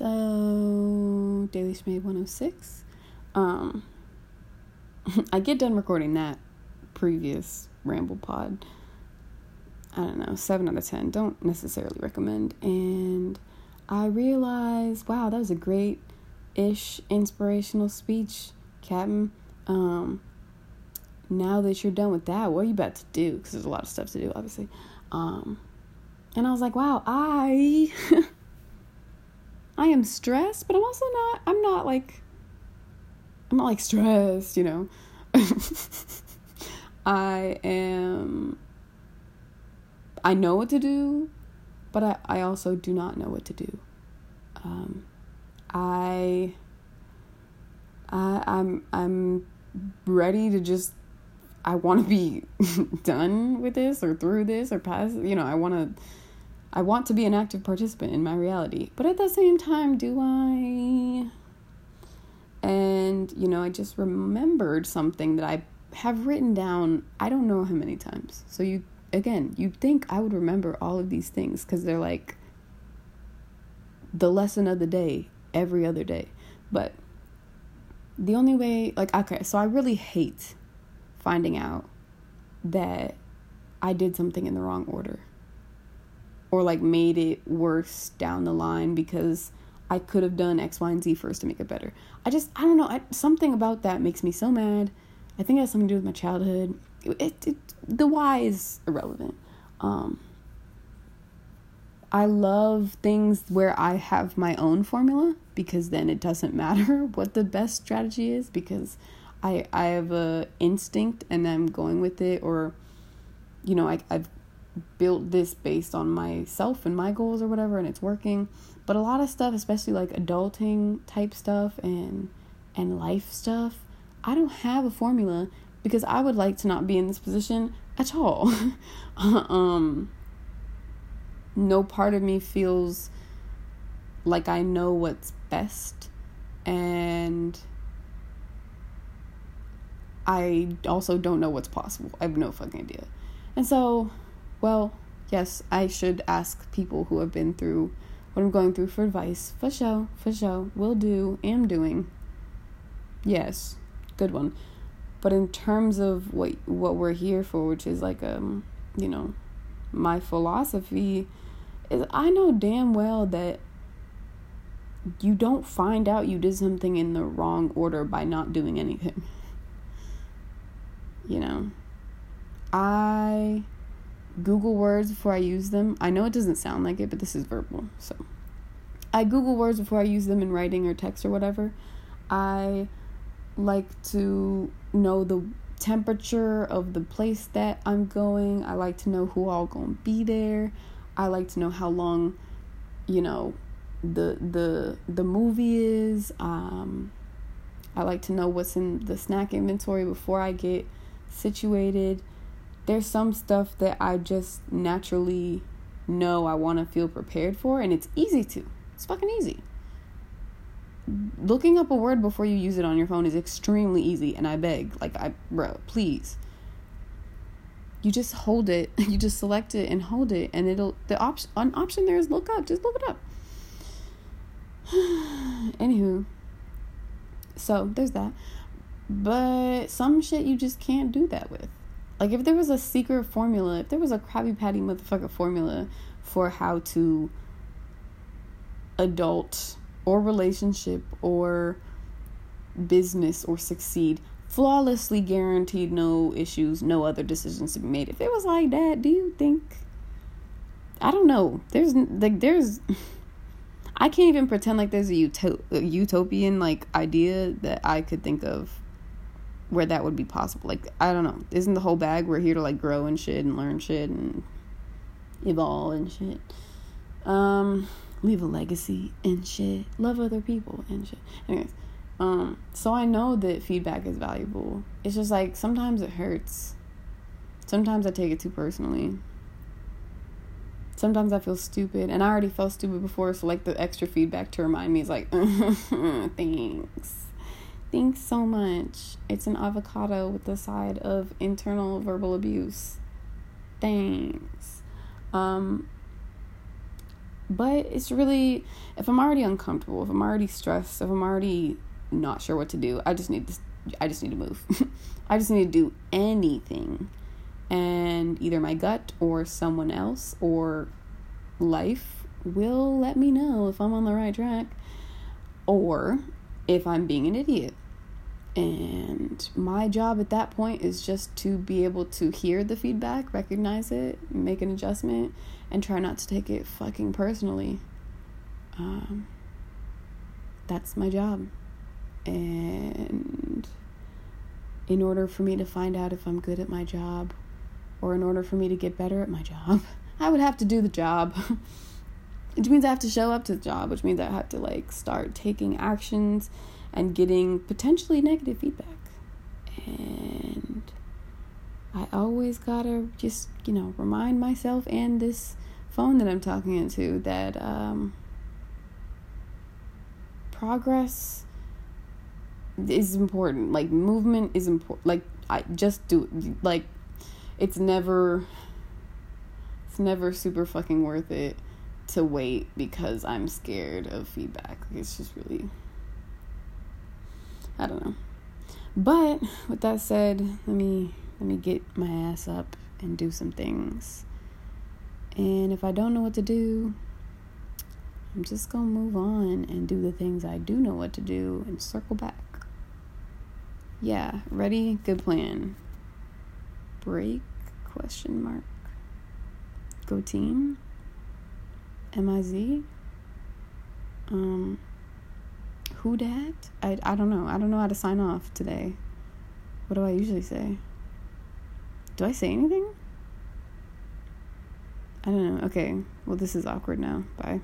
So, Daily Schmade 106. Um, I get done recording that previous Ramble Pod. I don't know, 7 out of 10. Don't necessarily recommend. And I realized, wow, that was a great ish inspirational speech, Captain. Um, now that you're done with that, what are you about to do? Because there's a lot of stuff to do, obviously. Um, and I was like, wow, I. I am stressed, but I'm also not, I'm not like, I'm not like stressed, you know. I am, I know what to do, but I, I also do not know what to do. Um, I, I, I'm, I'm ready to just, I want to be done with this or through this or past, you know, I want to, I want to be an active participant in my reality, but at the same time, do I? And, you know, I just remembered something that I have written down, I don't know how many times. So, you, again, you'd think I would remember all of these things because they're like the lesson of the day every other day. But the only way, like, okay, so I really hate finding out that I did something in the wrong order or like made it worse down the line because I could have done X, Y, and Z first to make it better. I just, I don't know, I, something about that makes me so mad. I think it has something to do with my childhood. It, it, it the why is irrelevant. Um, I love things where I have my own formula because then it doesn't matter what the best strategy is because I I have a instinct and I'm going with it or you know I I've built this based on myself and my goals or whatever and it's working. But a lot of stuff especially like adulting type stuff and and life stuff i don't have a formula because i would like to not be in this position at all. Um no part of me feels like i know what's best and i also don't know what's possible. I have no fucking idea. And so well, yes, I should ask people who have been through what I'm going through for advice. For sure, for sure. Will do, am doing. Yes, good one. But in terms of what what we're here for, which is like um, you know, my philosophy is I know damn well that you don't find out you did something in the wrong order by not doing anything. You know, I Google words before I use them. I know it doesn't sound like it, but this is verbal. So I Google words before I use them in writing or text or whatever. I like to know the temperature of the place that I'm going. I like to know who all going to be there. I like to know how long, you know, the the the movie is. Um I like to know what's in the snack inventory before I get situated there's some stuff that I just naturally know I want to feel prepared for, and it's easy to. It's fucking easy. Looking up a word before you use it on your phone is extremely easy, and I beg, like, I, bro, please. You just hold it, you just select it and hold it, and it'll, the option, an option there is look up, just look it up. Anywho, so there's that. But some shit you just can't do that with. Like if there was a secret formula, if there was a Krabby Patty motherfucker formula for how to adult or relationship or business or succeed, flawlessly guaranteed no issues, no other decisions to be made. If it was like that, do you think I don't know. There's like there's I can't even pretend like there's a, a utopian like idea that I could think of where that would be possible. Like, I don't know. Isn't the whole bag we're here to like grow and shit and learn shit and evolve and shit. Um, leave a legacy and shit. Love other people and shit. Anyways, um, so I know that feedback is valuable. It's just like sometimes it hurts. Sometimes I take it too personally. Sometimes I feel stupid, and I already felt stupid before, so like the extra feedback to remind me is like, thanks. Thanks so much. It's an avocado with the side of internal verbal abuse. Thanks. Um But it's really, if I'm already uncomfortable, if I'm already stressed, if I'm already not sure what to do, I just need to, I just need to move. I just need to do anything. And either my gut or someone else or life will let me know if I'm on the right track or if I'm being an idiot. And my job at that point is just to be able to hear the feedback, recognize it, make an adjustment, and try not to take it fucking personally. Um, that's my job. And in order for me to find out if I'm good at my job, or in order for me to get better at my job, I would have to do the job. which means I have to show up to the job, which means I have to like start taking actions and getting potentially negative feedback. And I always gotta just, you know, remind myself and this phone that I'm talking into that um, progress is important. Like, movement is important. Like, I just do, like, it's never, it's never super fucking worth it to wait because I'm scared of feedback. Like, it's just really I don't know. But with that said, let me let me get my ass up and do some things. And if I don't know what to do, I'm just going to move on and do the things I do know what to do and circle back. Yeah, ready? Good plan. Break question mark. Go team. M I Z. Um who dat? I, I don't know. I don't know how to sign off today. What do I usually say? Do I say anything? I don't know. Okay. Well, this is awkward now. Bye.